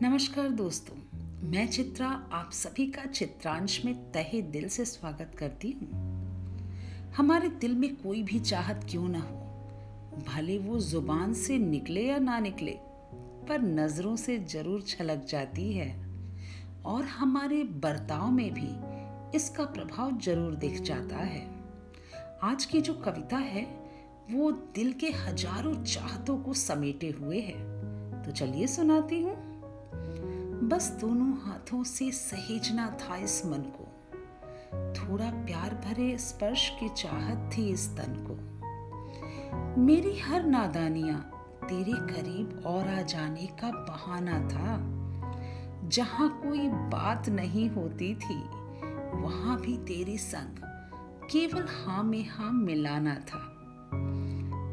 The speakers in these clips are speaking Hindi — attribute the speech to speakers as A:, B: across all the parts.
A: नमस्कार दोस्तों, मैं चित्रा, आप सभी का चित्रांश में तहे दिल से स्वागत करती हूँ। हमारे दिल में कोई भी चाहत क्यों ना हो? भले वो ज़ुबान से निकले या ना निकले, पर नज़रों से ज़रूर छलक जाती है। और हमारे बर्ताव में भी इसका प्रभाव ज़रूर दिख जाता है। आज की जो कविता है, वो दिल के हज़ारों चाहतों को समेटे हुए है। तो चलिए सुनाती हूँ। बस दोनों हाथों से सहेजना था इस मन को। थोड़ा प्यार भरे स्पर्श की चाहत थी इस तन को। मेरी हर नादानिया तेरे करीब और आ जाने का बहाना था। जहाँ कोई बात नहीं होती थी, वहाँ भी तेरे संग केवल हाँ में हाँ मिलाना था।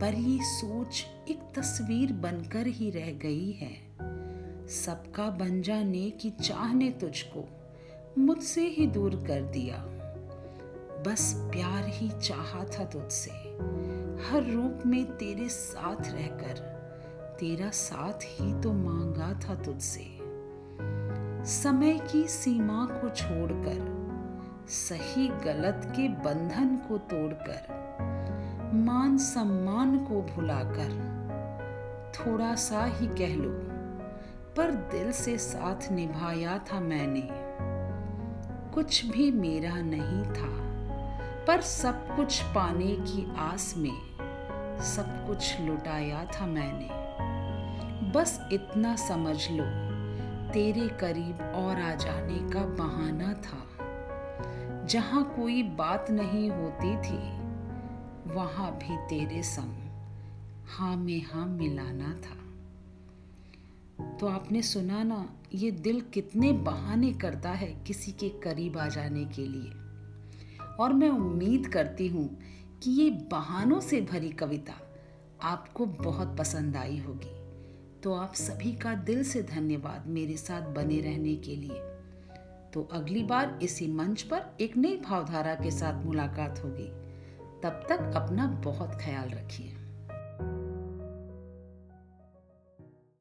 A: पर ये सोच एक तस्वीर बनकर ही रह गई है। सबका बन जाने की चाह ने तुझको मुझसे ही दूर कर दिया। बस प्यार ही चाहा था तुझसे, हर रूप में तेरे साथ रहकर, तेरा साथ ही तो मांगा था तुझसे। समय की सीमा को छोड़कर, सही गलत के बंधन को तोड़कर, मान सम्मान को भुलाकर, थोड़ा सा ही कह लो पर दिल से साथ निभाया था मैंने। कुछ भी मेरा नहीं था, पर सब कुछ पाने की आस में सब कुछ लुटाया था मैंने। बस इतना समझ लो, तेरे करीब और आ जाने का बहाना था। जहाँ कोई बात नहीं होती थी, वहाँ भी तेरे संग हाँ में हाँ मिलाना था। तो आपने सुना ना, ये दिल कितने बहाने करता है किसी के करीब आ जाने के लिए। और मैं उम्मीद करती हूँ कि ये बहानों से भरी कविता आपको बहुत पसंद आई होगी। तो आप सभी का दिल से धन्यवाद मेरे साथ बने रहने के लिए। तो अगली बार इसी मंच पर एक नई भावधारा के साथ मुलाकात होगी। तब तक अपना बहुत ख्याल रखिए।